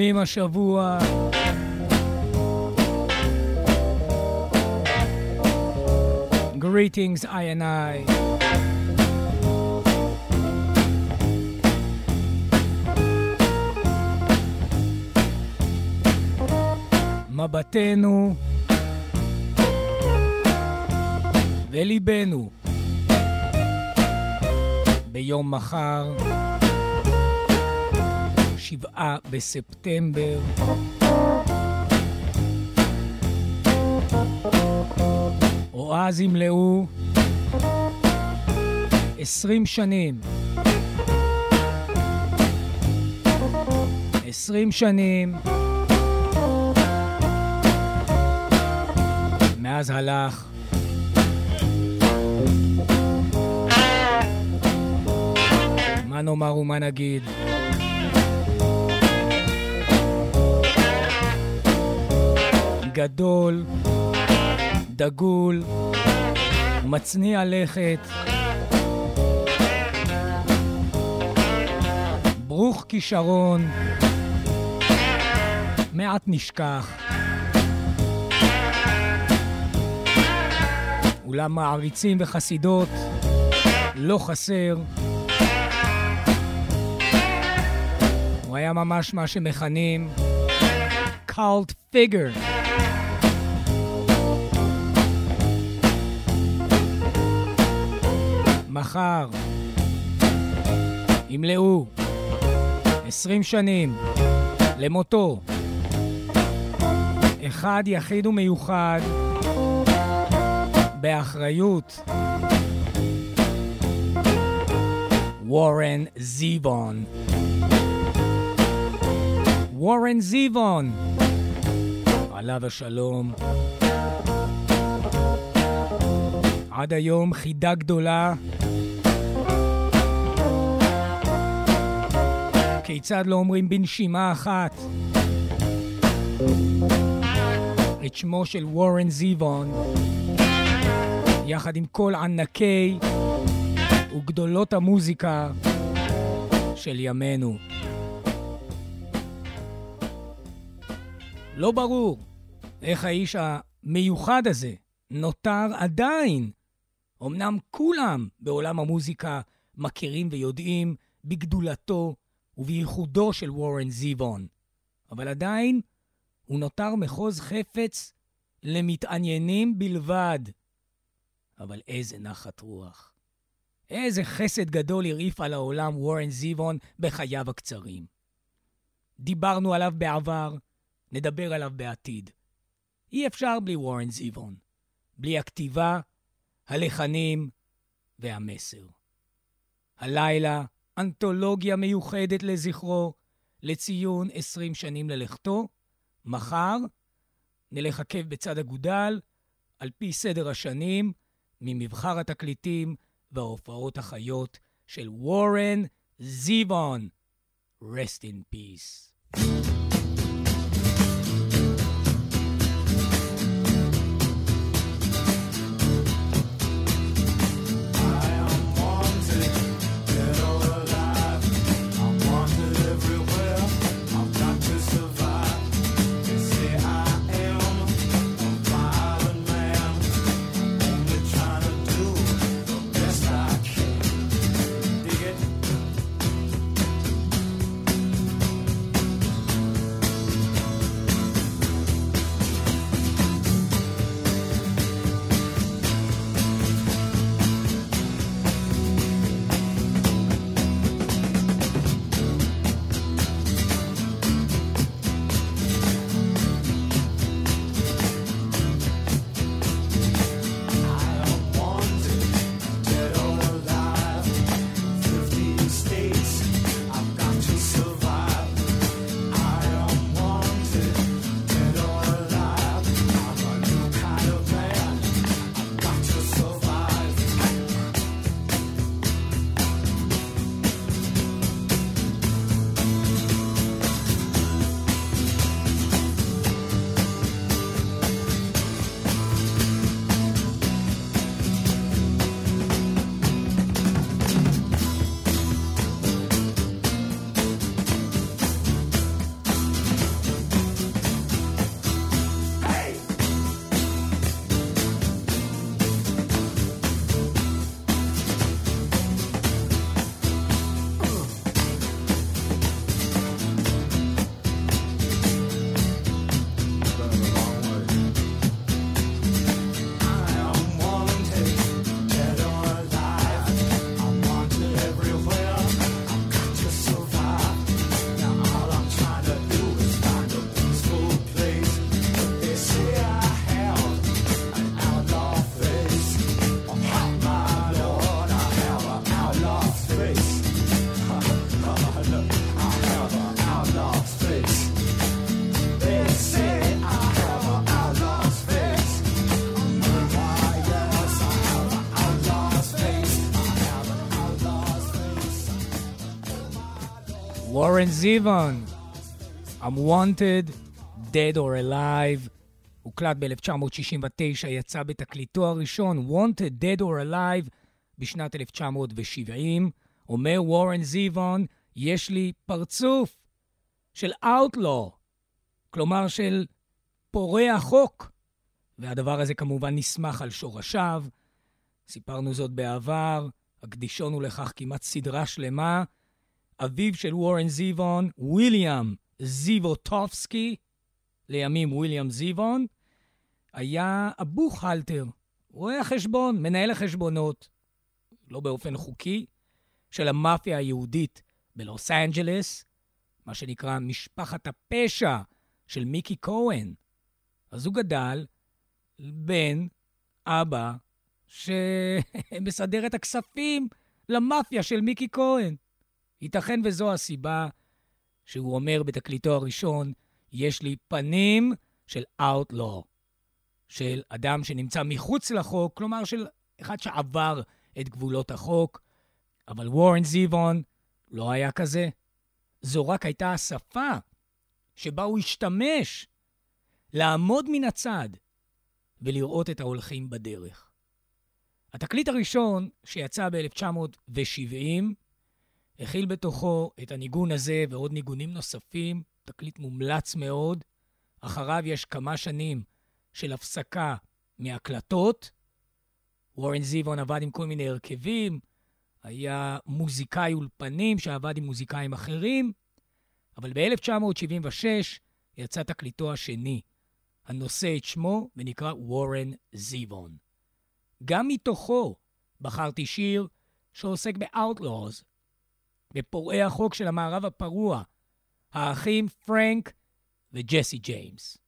חותמים השבוע. Greetings, I and I. מבטנו וליבנו ביום מחר, שבעה בספטמבר. או אז ימלאו עשרים שנים. עשרים שנים מאז הלך מה נאמר ומה נגיד? גדול, דגול, מצניע לכת, ברוך כישרון, מעט נשכח. אולם מעריצים וחסידות לא חסר. הוא היה ממש מה שמכנים cult figure. מחר ימלאו 20 שנים למותו. אחד יחיד ומיוחד באחריות. וורן זיבון. וורן זיבון, עליו השלום. עד היום חידה גדולה. כיצד לא אומרים בנשימה אחת את שמו של וורן זיבון, יחד עם כל ענקי וגדולות המוזיקה של ימינו. לא ברור איך האיש המיוחד הזה נותר עדיין. אמנם כולם בעולם המוזיקה מכירים ויודעים בגדולתו ובייחודו של וורן זיבון, אבל עדיין הוא נותר מחוז חפץ למתעניינים בלבד. אבל איזה נחת רוח. איזה חסד גדול הרעיף על העולם וורן זיבון בחייו הקצרים. דיברנו עליו בעבר, נדבר עליו בעתיד. אי אפשר בלי וורן זיבון, בלי הכתיבה, הלחנים והמסר. הלילה, אנתולוגיה מיוחדת לזכרו, לציון 20 שנים ללכתו. מחר נלך עקב בצד אגודל, על פי סדר השנים, ממבחר התקליטים וההופעות החיות של וורן זיבון. Rest in peace. וורן זיוון, I'm wanted, dead or alive, הוקלט ב-1969, יצא בתקליטו הראשון, wanted, dead or alive, בשנת 1970. אומר וורן זיוון, יש לי פרצוף של outlaw, כלומר של פורע חוק. והדבר הזה כמובן נסמך על שורשיו. סיפרנו זאת בעבר, הקדישון לכך כמעט סדרה שלמה. אביו של וורן זיוון, ויליאם זיבוטובסקי, לימים ויליאם זיוון, היה הבוכהלטר, רואה החשבון, מנהל החשבונות, לא באופן חוקי, של המאפיה היהודית בלוס אנג'לס, מה שנקרא משפחת הפשע של מיקי כהן. אז הוא גדל בן אבא שמסדר את הכספים למאפיה של מיקי כהן. ייתכן וזו הסיבה שהוא אומר בתקליטו הראשון, יש לי פנים של outlaw, של אדם שנמצא מחוץ לחוק, כלומר של אחד שעבר את גבולות החוק, אבל וורן זיוון לא היה כזה. זו רק הייתה השפה שבה הוא השתמש לעמוד מן הצד ולראות את ההולכים בדרך. התקליט הראשון, שיצא ב-1970, הכיל בתוכו את הניגון הזה ועוד ניגונים נוספים, תקליט מומלץ מאוד. אחריו יש כמה שנים של הפסקה מהקלטות. וורן זיוון עבד עם כל מיני הרכבים, היה מוזיקאי אולפנים שעבד עם מוזיקאים אחרים, אבל ב-1976 יצא תקליטו השני, הנושא את שמו ונקרא וורן זיוון. גם מתוכו בחרתי שיר שעוסק ב-outlaws, בפורעי החוק של המערב הפרוע, האחים פרנק וג'סי ג'יימס.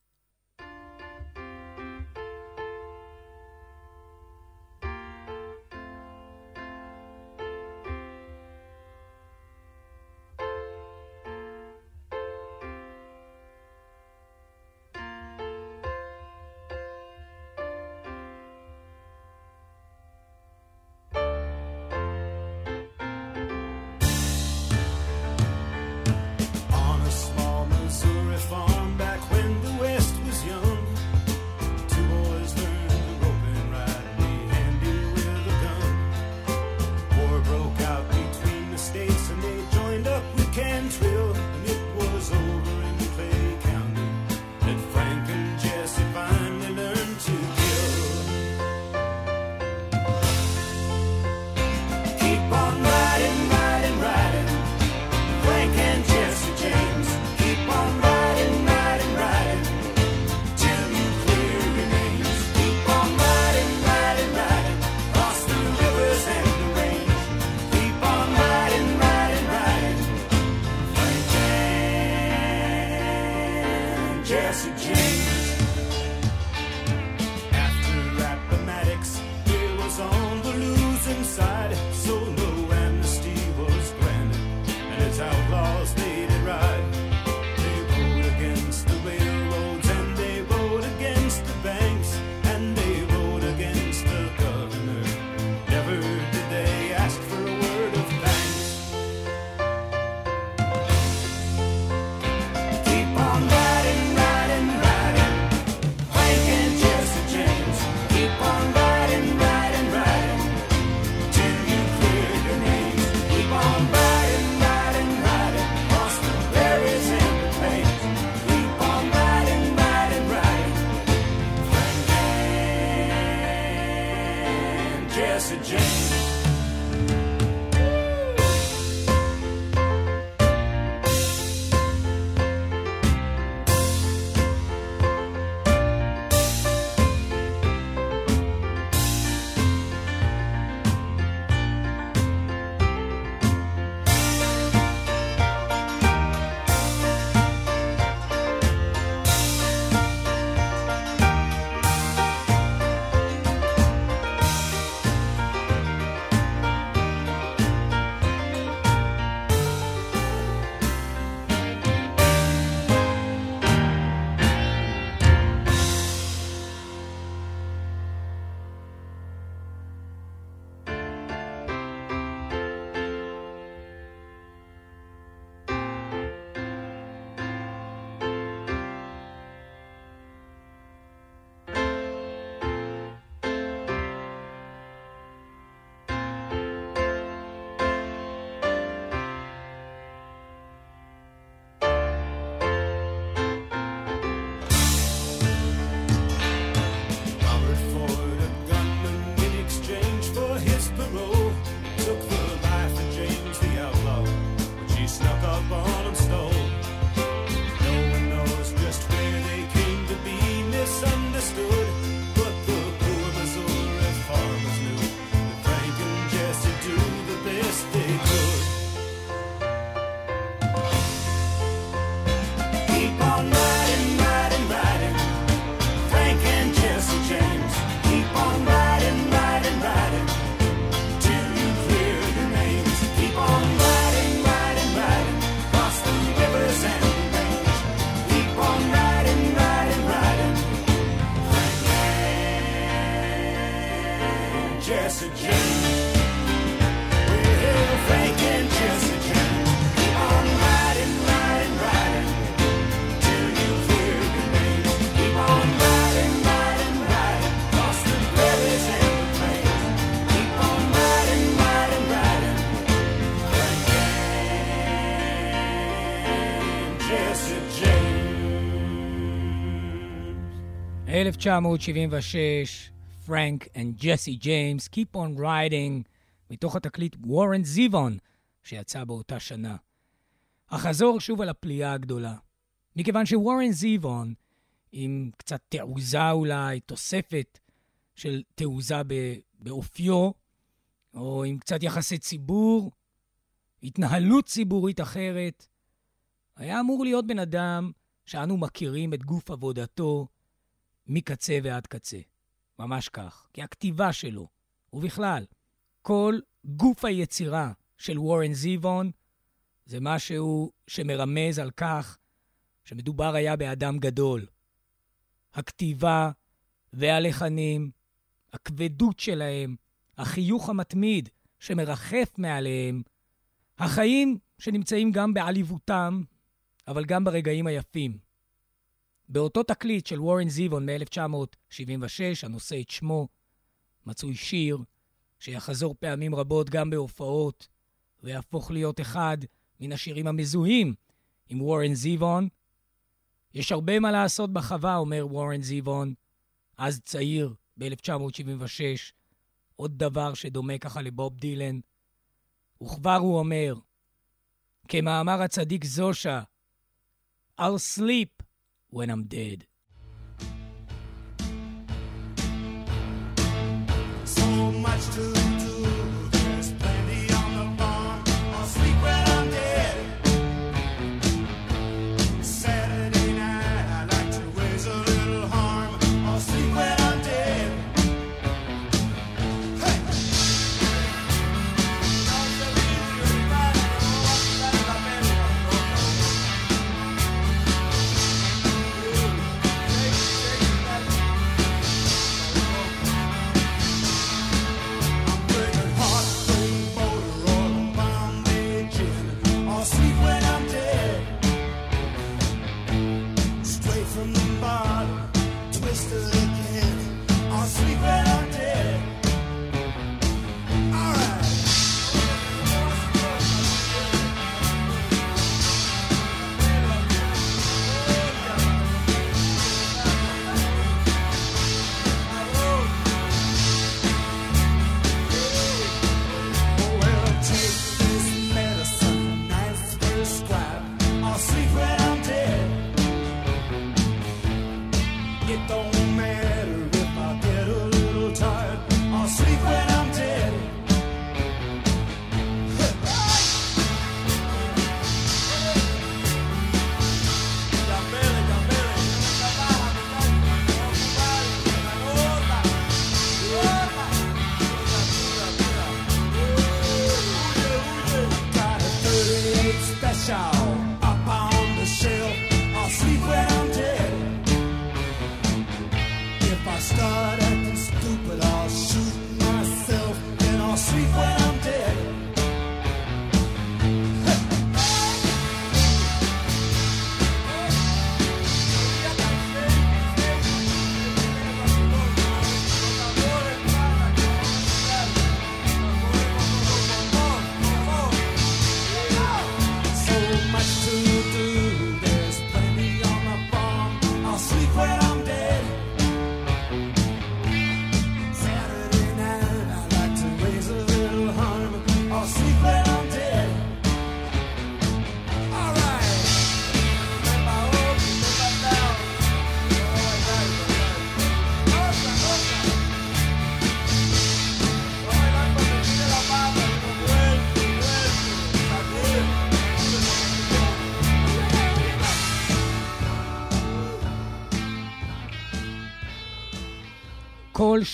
1976, פרנק and ג'סי ג'יימס, Keep on Riding, מתוך התקליט וורן זיוון, שיצא באותה שנה. אחזור שוב על הפליאה הגדולה. מכיוון שוורן זיוון, עם קצת תעוזה אולי, תוספת של תעוזה באופיו, או עם קצת יחסי ציבור, התנהלות ציבורית אחרת, היה אמור להיות בן אדם שאנו מכירים את גוף עבודתו, מקצה ועד קצה. ממש כך. כי הכתיבה שלו, ובכלל, כל גוף היצירה של וורן זיוון, זה משהו שמרמז על כך שמדובר היה באדם גדול. הכתיבה והלחנים, הכבדות שלהם, החיוך המתמיד שמרחף מעליהם, החיים שנמצאים גם בעליבותם, אבל גם ברגעים היפים. באותו תקליט של וורן זיוון מ-1976, הנושא את שמו, מצוי שיר שיחזור פעמים רבות גם בהופעות, ויהפוך להיות אחד מן השירים המזוהים עם וורן זיוון. יש הרבה מה לעשות בחווה, אומר וורן זיוון, אז צעיר, ב-1976, עוד דבר שדומה ככה לבוב דילן. וכבר הוא אומר, כמאמר הצדיק זושה, I'll sleep when I'm dead. So much to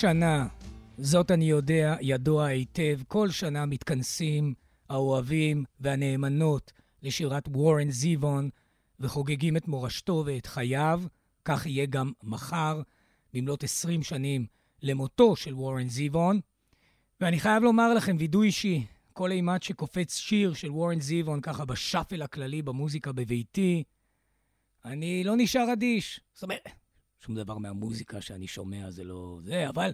שנה, זאת אני יודע, ידוע היטב, כל שנה מתכנסים האוהבים והנאמנות לשירת וורן זיוון וחוגגים את מורשתו ואת חייו. כך יהיה גם מחר, במלאת 20 שנים למותו של וורן זיוון. ואני חייב לומר לכם, וידוי אישי, כל אימת שקופץ שיר של וורן זיוון ככה בשאפל הכללי במוזיקה בביתי, אני לא נשאר אדיש. זאת אומרת, שום דבר מהמוזיקה שאני שומע זה לא זה, אבל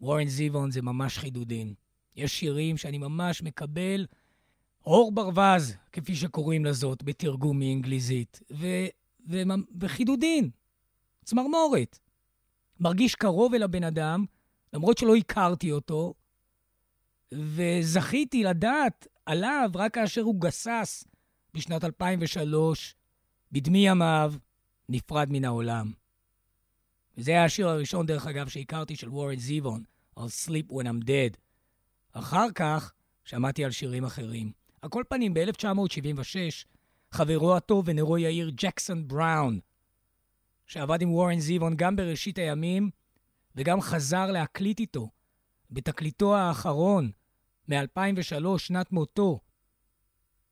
וורן זיוון זה ממש חידודין. יש שירים שאני ממש מקבל אור ברווז, כפי שקוראים לזאת, בתרגום מאנגליזית, ו, ו, וחידודין, צמרמורת. מרגיש קרוב אל הבן אדם, למרות שלא הכרתי אותו, וזכיתי לדעת עליו רק כאשר הוא גסס בשנת 2003, בדמי ימיו, נפרד מן העולם. וזה היה השיר הראשון, דרך אגב, שהכרתי של וורן זיוון, I'll sleep when I'm dead. אחר כך שמעתי על שירים אחרים. על כל פנים, ב-1976, חברו הטוב ונרו יאיר ג'קסון בראון, שעבד עם וורן זיוון גם בראשית הימים, וגם חזר להקליט איתו בתקליטו האחרון, מ-2003, שנת מותו,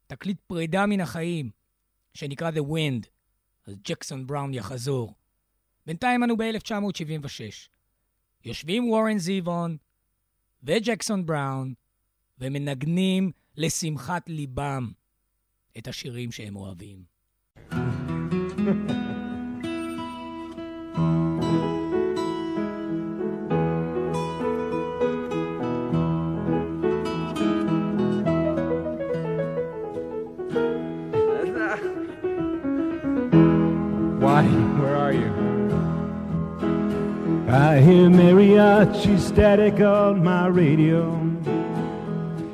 תקליט פרידה מן החיים, שנקרא The Wind, אז ג'קסון בראון יחזור. בינתיים אנו ב-1976. יושבים וורן זיוון וג'קסון בראון ומנגנים לשמחת ליבם את השירים שהם אוהבים. I hear mariachi static on my radio,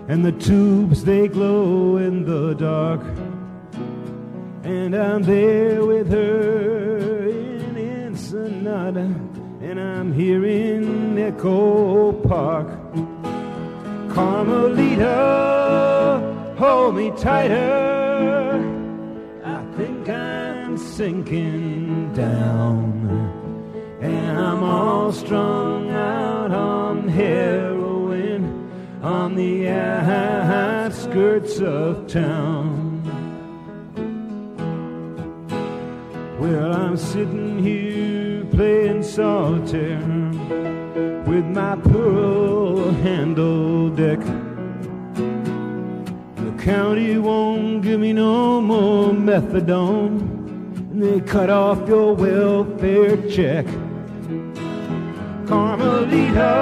and the tubes they glow in the dark. And I'm there with her in Ensenada, and I'm here in Echo Park. Carmelita, hold me tighter. I think I'm sinking down. And I'm all strung out on heroin on the outskirts of town. Well, I'm sitting here playing solitaire with my pearl handle deck. The county won't give me no more methadone, and they cut off your welfare check. Carmelita,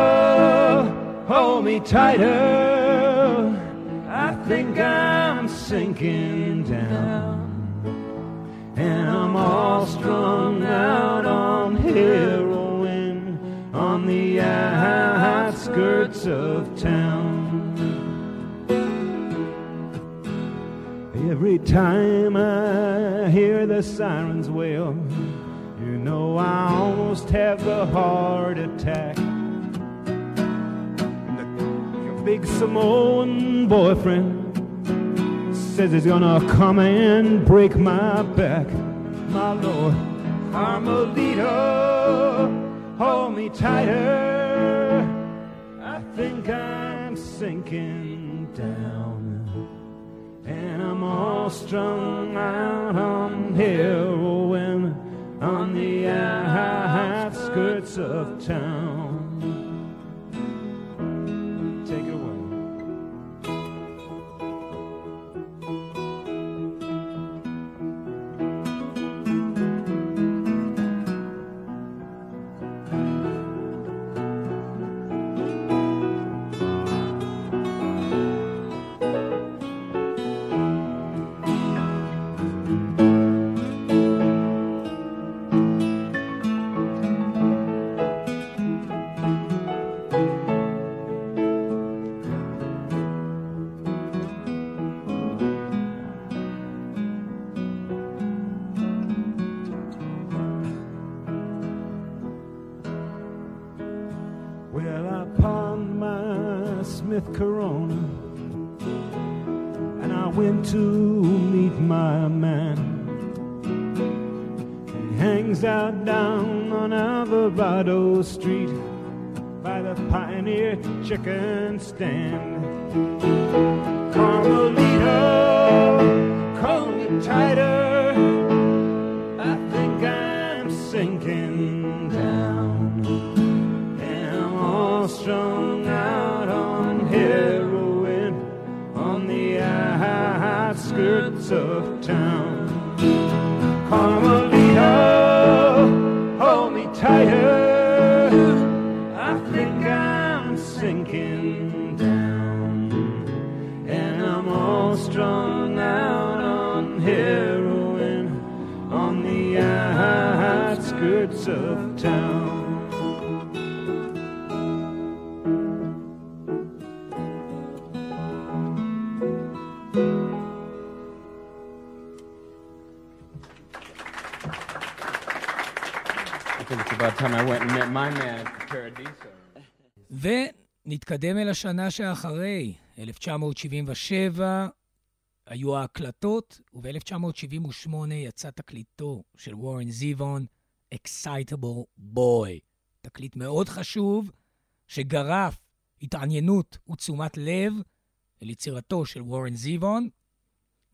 hold me tighter. I think I'm sinking down. And I'm all strung out on heroin on the outskirts of town. Every time I hear the sirens wail, know I almost have a heart attack. And the big Samoan boyfriend says he's gonna come and break my back. My lord, Carmelita, hold me tighter. I think I'm sinking down. And I'm all strung out on heroin on the outskirts of town. Corona, and I went to meet my man. He hangs out down on Alvarado Street by the Pioneer Chicken Stand. Carmelita, call tighter. of town. Karma ונתקדם אל השנה שאחרי, 1977, היו ההקלטות, וב-1978 יצא תקליטו של וורן זיוון, Excitable Boy. תקליט מאוד חשוב, שגרף התעניינות ותשומת לב אל יצירתו של וורן זיוון.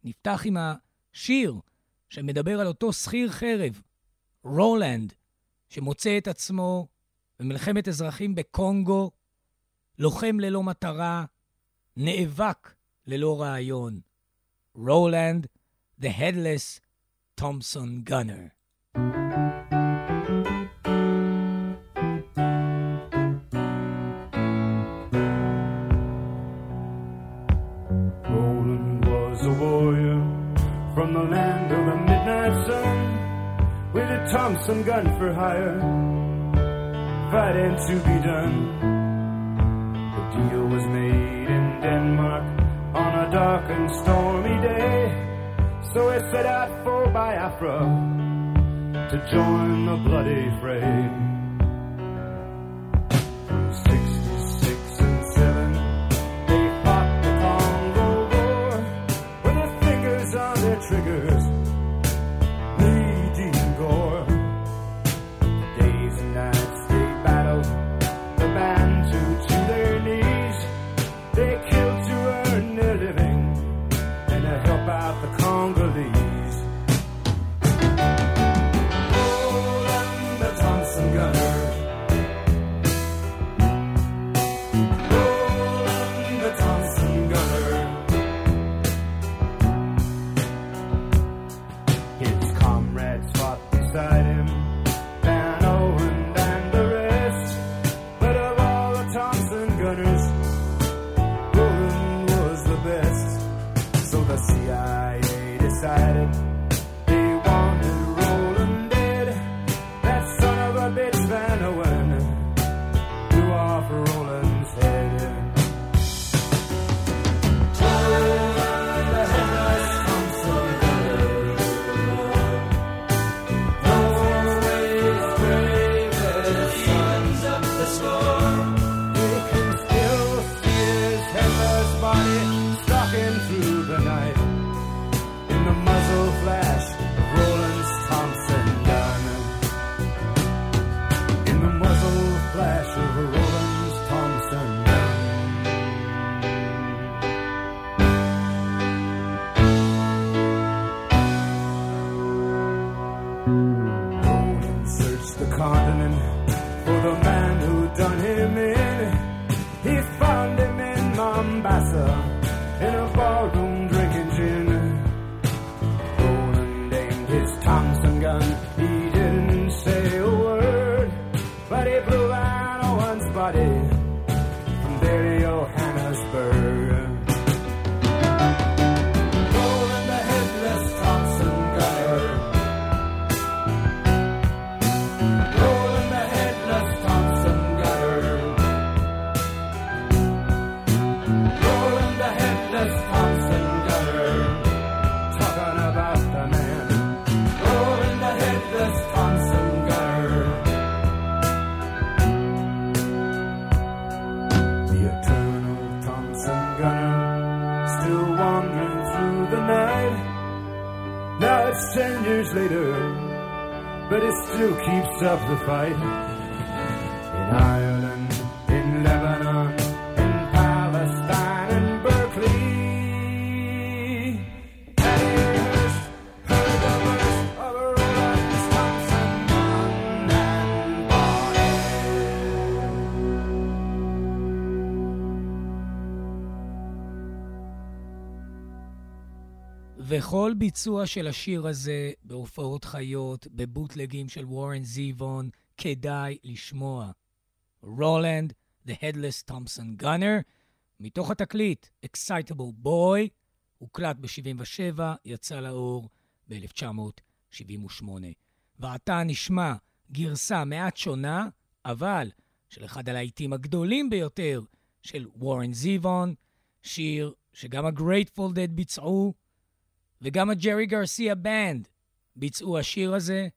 נפתח עם השיר שמדבר על אותו שכיר חרב, רולנד, שמוצא את עצמו במלחמת אזרחים בקונגו, לוחם ללא מטרה, נאבק ללא רעיון. רולנד, The Headless Thompson Gunner. Thompson gun for hire fighting to be done. The deal was made in Denmark on a dark and stormy day. So I set out for Biafra to join the bloody fray. Right. וכל ביצוע של השיר הזה בהופעות חיות, בבוטלגים של וורן זיוון, כדאי לשמוע. רולנד, The Headless Thompson Gunner, מתוך התקליט Excitable Boy, הוקלט ב-77, יצא לאור ב-1978. ועתה נשמע גרסה מעט שונה, אבל של אחד הלהיטים הגדולים ביותר של וורן זיוון, שיר שגם ה-Grateful Dead ביצעו, וגם הג'רי גרסיה בנד ביצעו השיר הזה,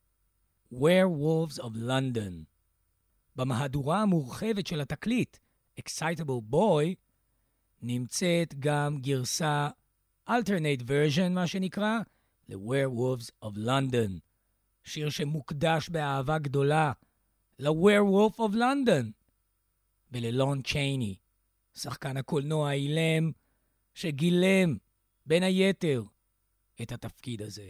Werewolves of London. במהדורה המורחבת של התקליט, Excitable Boy, נמצאת גם גרסה alternate version, מה שנקרא, ל-Werewolves of London. שיר שמוקדש באהבה גדולה ל-Werewolf of London וללון צ'ייני, שחקן הקולנוע האילם שגילם, בין היתר, את התפקיד הזה.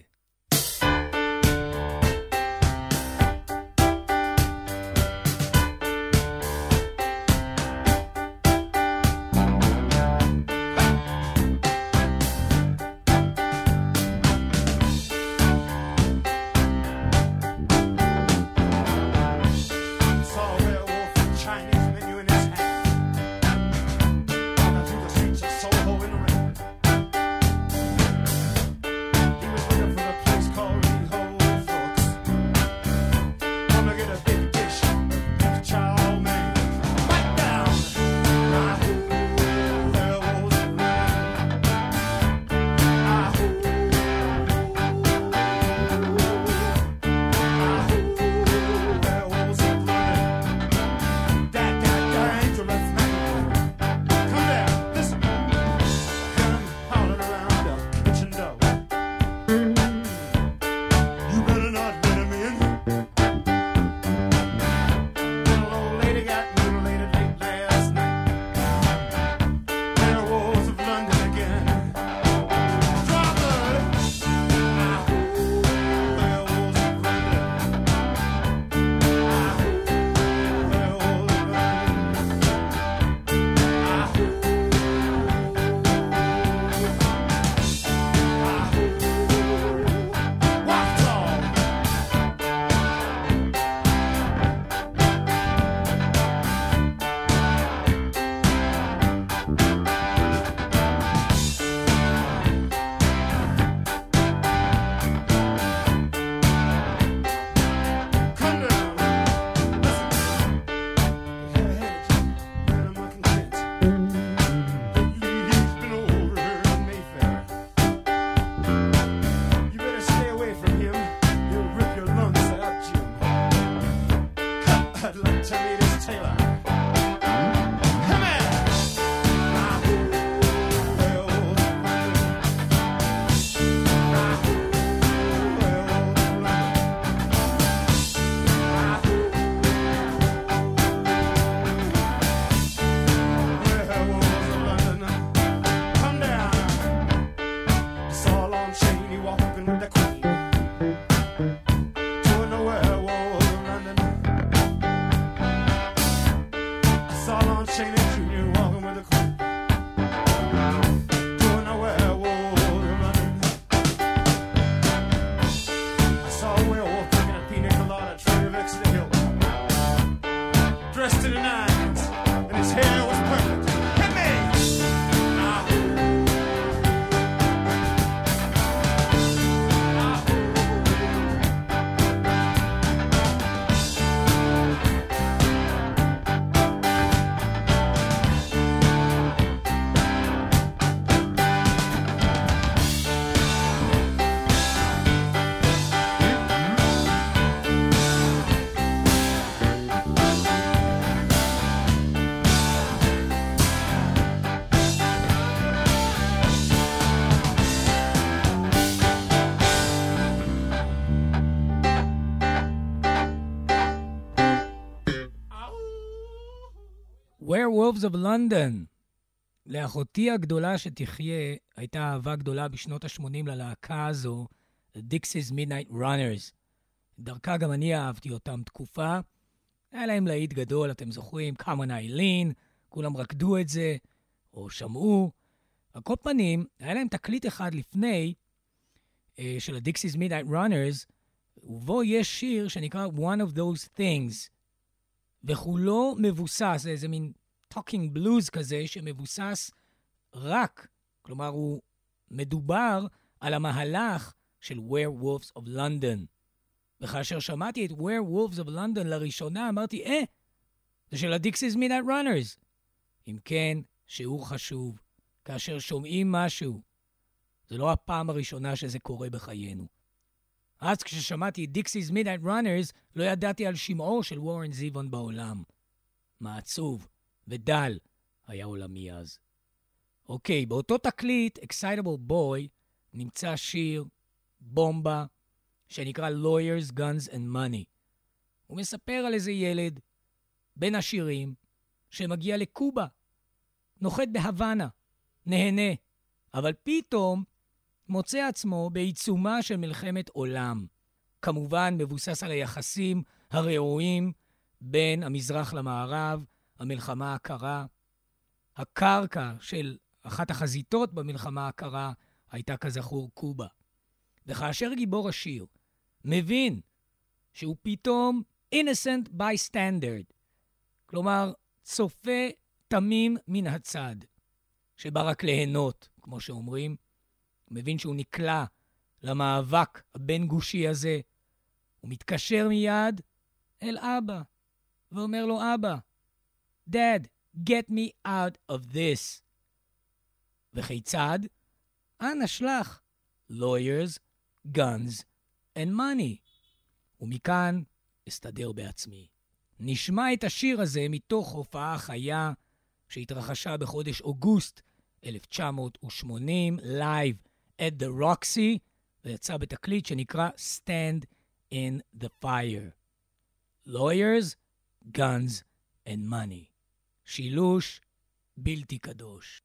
Werewolves of London. לאחותי הגדולה שתחיה, הייתה אהבה גדולה בשנות ה-80 ללהקה הזו, The Dixie's Midnight Runners. דרכה גם אני אהבתי אותם תקופה. היה להם להיט גדול, אתם זוכרים? Come on Eileen, כולם רקדו את זה, או שמעו. על כל פנים, היה להם תקליט אחד לפני, אה, של ה-Dixie's Midnight Runners, ובו יש שיר שנקרא One of Those Things, וכולו מבוסס, זה איזה מין talking blues כזה, שמבוסס רק, כלומר, הוא מדובר על המהלך של Werewolves of London. וכאשר שמעתי את Werewolves of London לראשונה, אמרתי, אה, זה של ה-Dixie's Midnight Runners. אם כן, שיעור חשוב. כאשר שומעים משהו, זו לא הפעם הראשונה שזה קורה בחיינו. אז כששמעתי את Dixie's Midnight Runners, לא ידעתי על שמעו של וורן זיוון בעולם. מה עצוב ודל היה עולמי אז. אוקיי, באותו תקליט, Excitable Boy, נמצא שיר, בומבה, שנקרא Lawyers, Guns and Money. הוא מספר על איזה ילד בין השירים שמגיע לקובה, נוחת בהוואנה, נהנה, אבל פתאום מוצא עצמו בעיצומה של מלחמת עולם. כמובן, מבוסס על היחסים הרעועים בין המזרח למערב, המלחמה הקרה. הקרקע של אחת החזיתות במלחמה הקרה הייתה כזכור קובה. וכאשר גיבור השיר מבין שהוא פתאום innocent bystander, כלומר, צופה תמים מן הצד, שבא רק ליהנות, כמו שאומרים, מבין שהוא נקלע למאבק הבין-גושי הזה. הוא מתקשר מיד אל אבא, ואומר לו, אבא, Dad, get me out of this. וכיצד? אנא שלח lawyers, guns and money. ומכאן אסתדר בעצמי. נשמע את השיר הזה מתוך הופעה חיה שהתרחשה בחודש אוגוסט 1980, live at the Roxy, ויצא בתקליט שנקרא Stand in the Fire. Lawyers, Guns and Money. שילוש בלתי קדוש.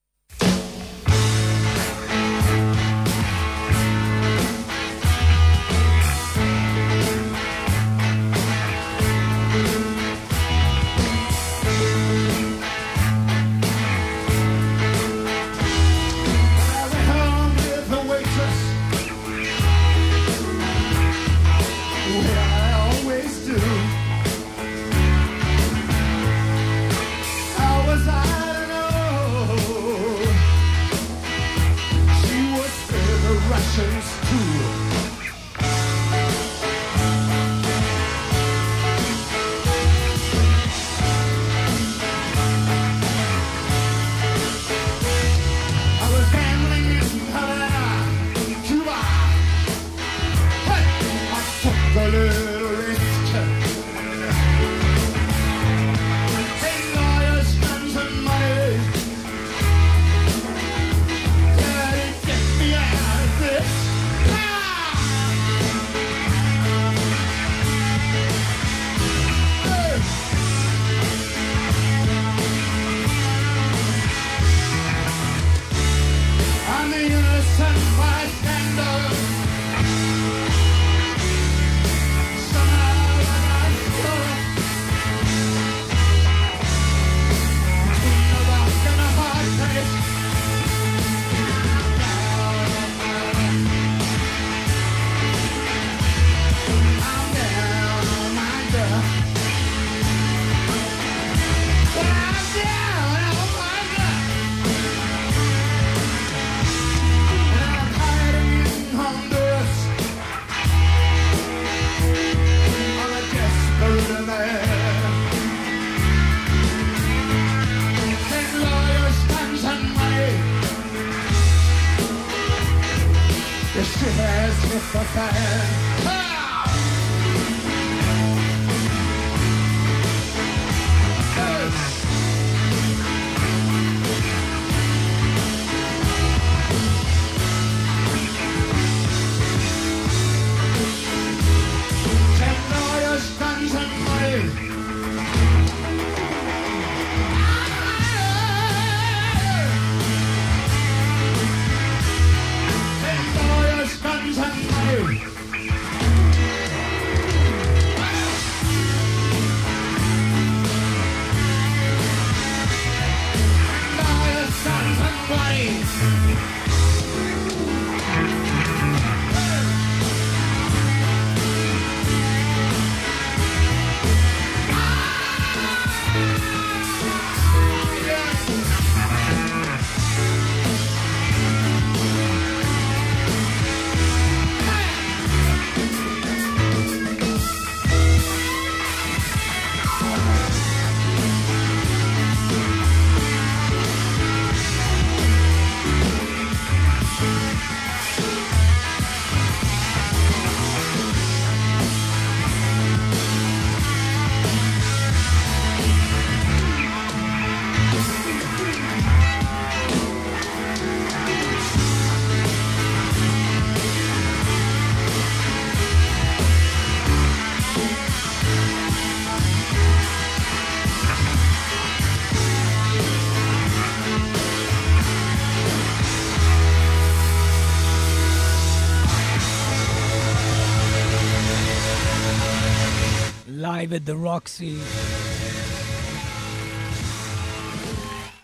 The Roxy.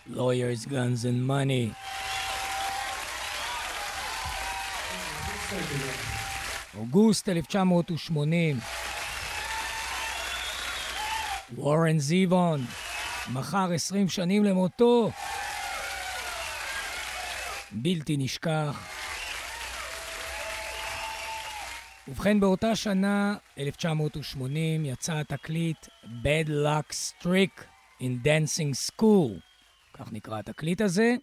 Lawyers, Guns and Money. אוגוסט 1980. וורן זיבון, מחר 20 שנים למותו. בלתי נשכח. ובכן, באותה שנה, 1980, יצא התקליט Bad Luck Streak in Dancing School, כך נקרא התקליט הזה,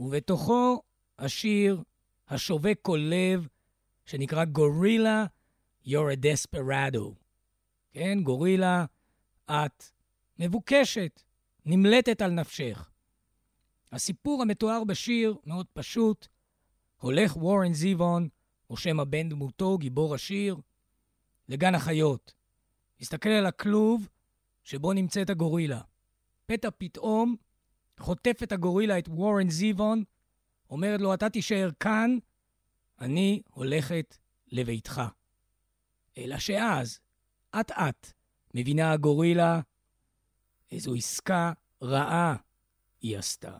ובתוכו השיר השובק כל לב, שנקרא גורילה, You're a Desperado. כן, גורילה, את מבוקשת, נמלטת על נפשך. הסיפור המתואר בשיר מאוד פשוט. הולך וורן זיוון, או שם הבן דמותו, גיבור השיר, לגן החיות. מסתכל על הכלוב שבו נמצאת הגורילה. פתע פתאום חוטפת הגורילה את וורן זיוון, אומרת לו, אתה תישאר כאן, אני הולכת לביתך. אלא שאז, אט-אט, מבינה הגורילה איזו עסקה רעה היא עשתה.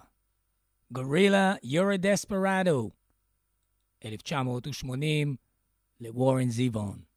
גורילה, you're a desperado. 1980, לוורן זיוון.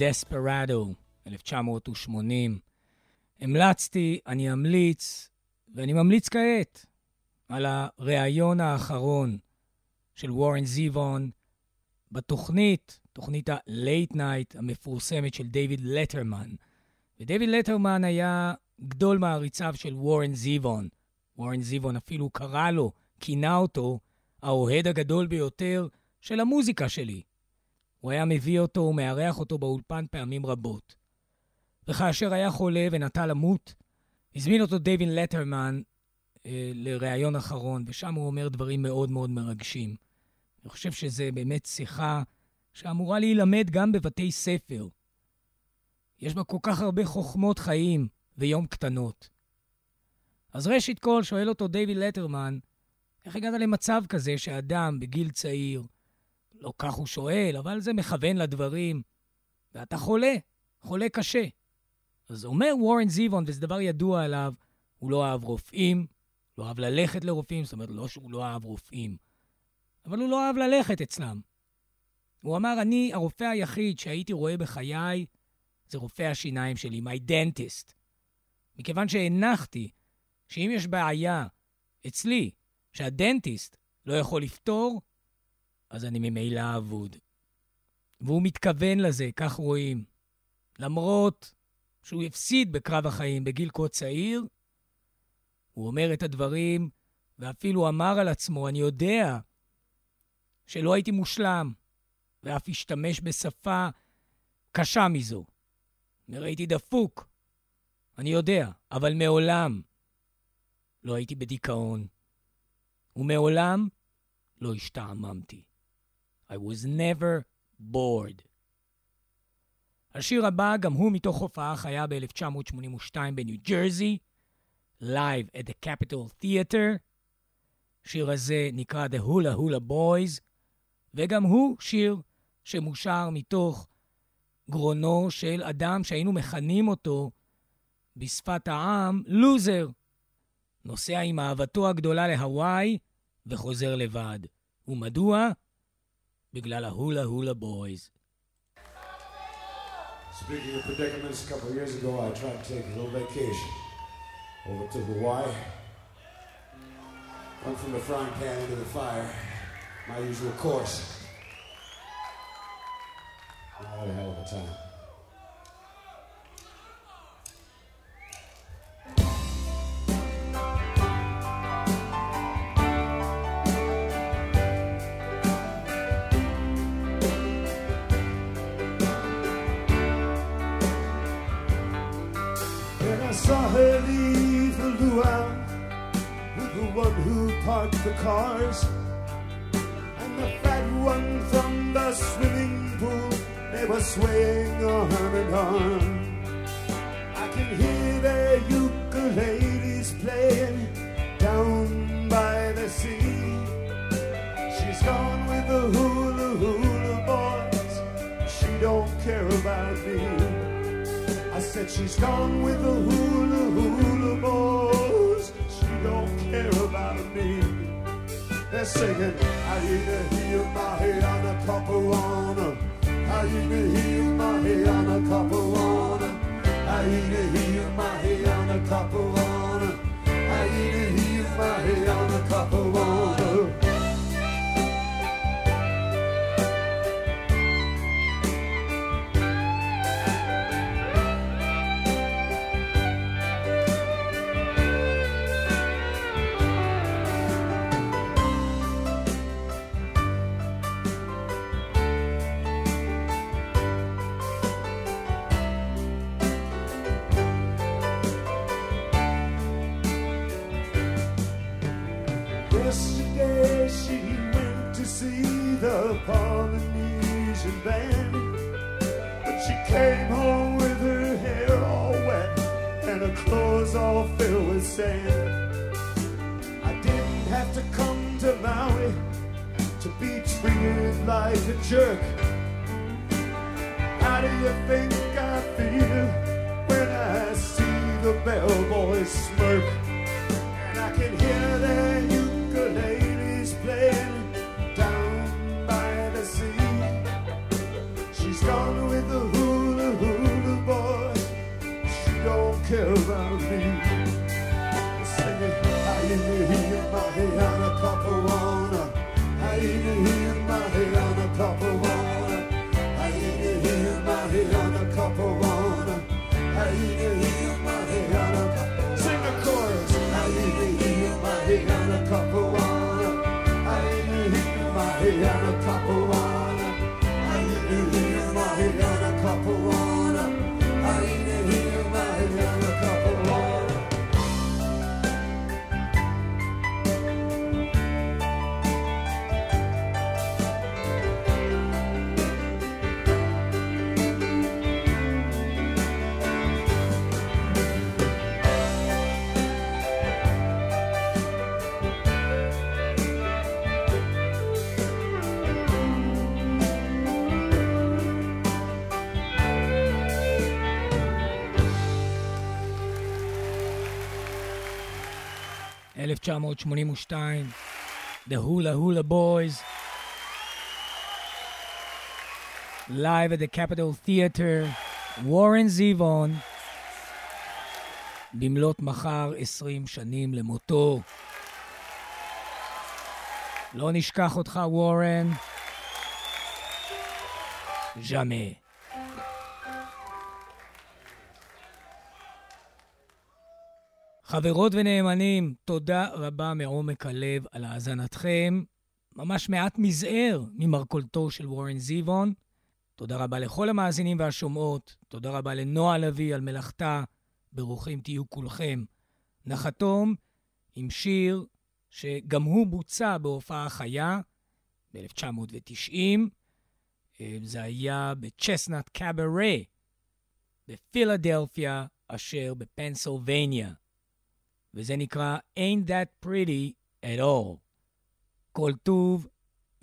Desperado, 1980. המלצתי, אני אמליץ, ואני ממליץ כעת, על הריאיון האחרון של וורן זיוון בתוכנית, תוכנית ה-Late Night המפורסמת של דיוויד לטרמן. ודייוויד לטרמן היה גדול מעריציו של וורן זיוון. וורן זיוון אפילו קרא לו, כינה אותו, האוהד הגדול ביותר של המוזיקה שלי. הוא היה מביא אותו ומארח אותו באולפן פעמים רבות. וכאשר היה חולה ונטה למות, הזמין אותו דייווין לטרמן אה, לראיון אחרון, ושם הוא אומר דברים מאוד מאוד מרגשים. אני חושב שזה באמת שיחה שאמורה להילמד גם בבתי ספר. יש בה כל כך הרבה חוכמות חיים ויום קטנות. אז ראשית כל שואל אותו דיוויד לטרמן, איך הגעת למצב כזה שאדם בגיל צעיר, לא כך הוא שואל, אבל זה מכוון לדברים, ואתה חולה, חולה קשה. אז אומר וורן זיוון, וזה דבר ידוע עליו, הוא לא אהב רופאים, לא אהב ללכת לרופאים, זאת אומרת, לא שהוא לא אהב רופאים, אבל הוא לא אהב ללכת אצלם. הוא אמר, אני, הרופא היחיד שהייתי רואה בחיי, זה רופא השיניים שלי, my dentist. מכיוון שהנחתי שאם יש בעיה אצלי, שהדנטיסט לא יכול לפתור, אז אני ממילא אבוד. והוא מתכוון לזה, כך רואים. למרות שהוא הפסיד בקרב החיים בגיל כה צעיר, הוא אומר את הדברים, ואפילו אמר על עצמו, אני יודע שלא הייתי מושלם, ואף השתמש בשפה קשה מזו. הייתי דפוק, אני יודע, אבל מעולם לא הייתי בדיכאון, ומעולם לא השתעממתי. I was never bored. השיר הבא, גם הוא מתוך הופעה חיה ב-1982 בניו ג'רזי, Live at the Capitol Theater. השיר הזה נקרא The Hula Hula Boys, וגם הוא שיר שמושר מתוך גרונו של אדם שהיינו מכנים אותו בשפת העם לוזר. נוסע עם אהבתו הגדולה להוואי וחוזר לבד. ומדוע? בגלל ההולה הולה בויז. Speaking of predicaments, a couple of years ago, I tried to take a little vacation over to Hawaii. Went from the frying pan into the fire, my usual course. I had a hell of a time. The Polynesian band, but she came home with her hair all wet and her clothes all filled with sand. I didn't have to come to Maui to be treated like a jerk. How do you think I feel when I see the bellboys smirk? 1982, The Hula Hula Boys, live at the Capitol Theater, וורן זיבון, במלאת מחר 20 שנים למותו. לא נשכח אותך, וורן. ז'מה. חברות ונאמנים, תודה רבה מעומק הלב על האזנתכם. ממש מעט מזער ממרכולתו של וורן זיבון. תודה רבה לכל המאזינים והשומעות. תודה רבה לנועה לביא על מלאכתה. ברוכים תהיו כולכם. נחתום עם שיר שגם הוא בוצע בהופעה חיה ב-1990. זה היה בצ'סנאט קאברה בפילדלפיה אשר בפנסילבניה. וזה נקרא Ain't That Pretty at All. כל טוב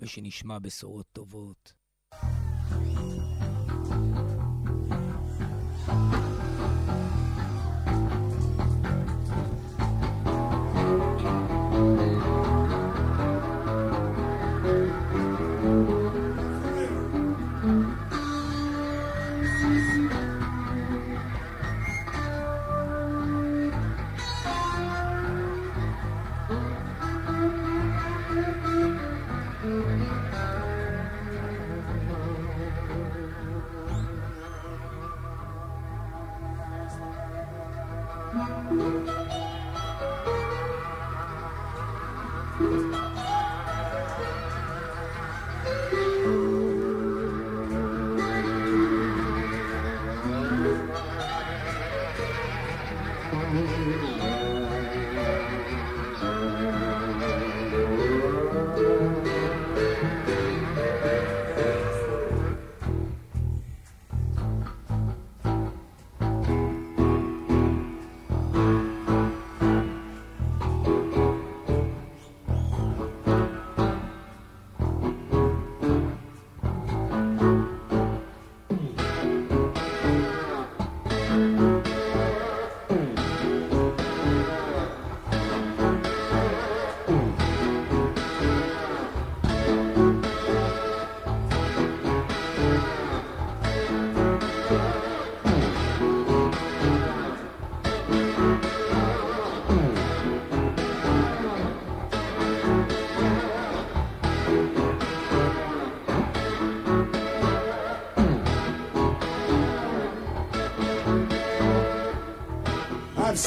ושנשמע בשורות טובות. Thank you.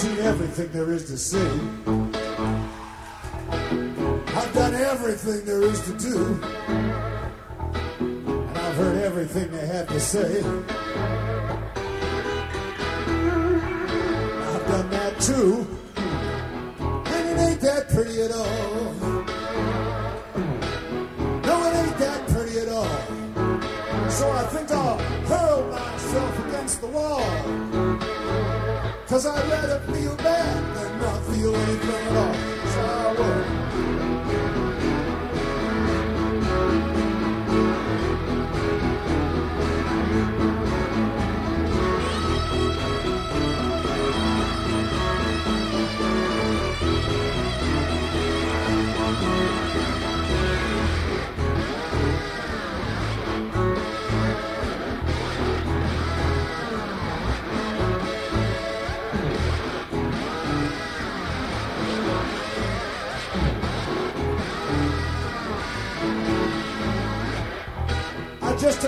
Seen everything there is to see. I've done everything there is to do. And I've heard everything they have to say. I've done that too. And it ain't that pretty at all.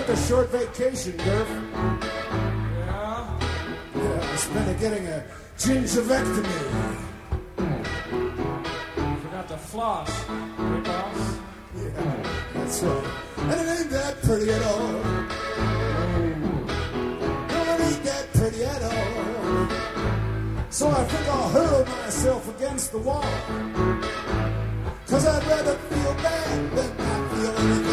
Took a short vacation, Durf. Yeah? Yeah, I spent it getting a gingivectomy. Forgot to floss. Hey, boss. Yeah, that's right. And it ain't that pretty at all. No, it ain't that pretty at all. So I think I'll hurl myself against the wall. Cause I'd rather feel bad than not feel anything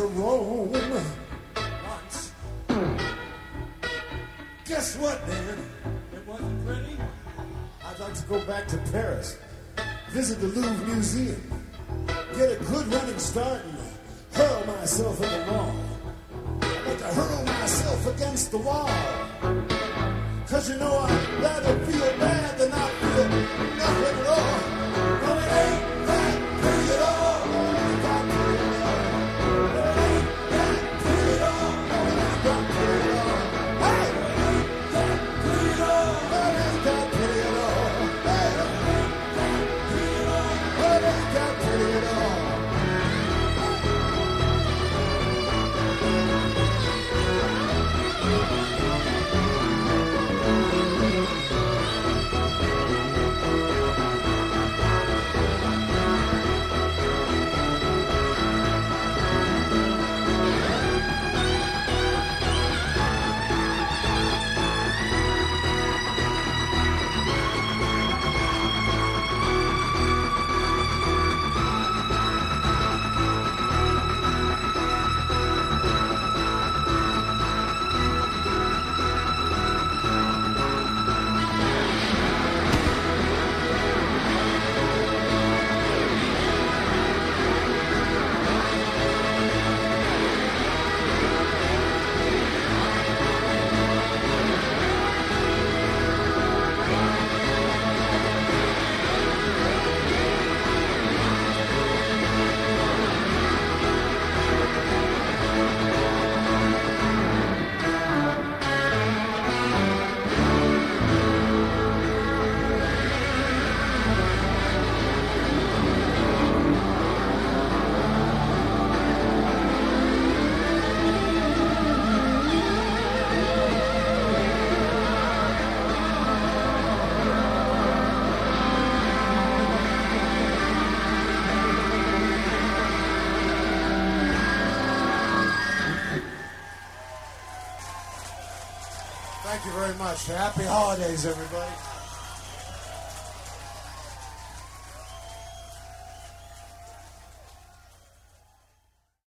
to Rome once. Guess what, man? It wasn't pretty. I'd like to go back to Paris, visit the Louvre Museum, get a good running start, and hurl myself in the wall. I'd like to hurl myself against the wall. Cause you know I'd much. Happy holidays, everybody.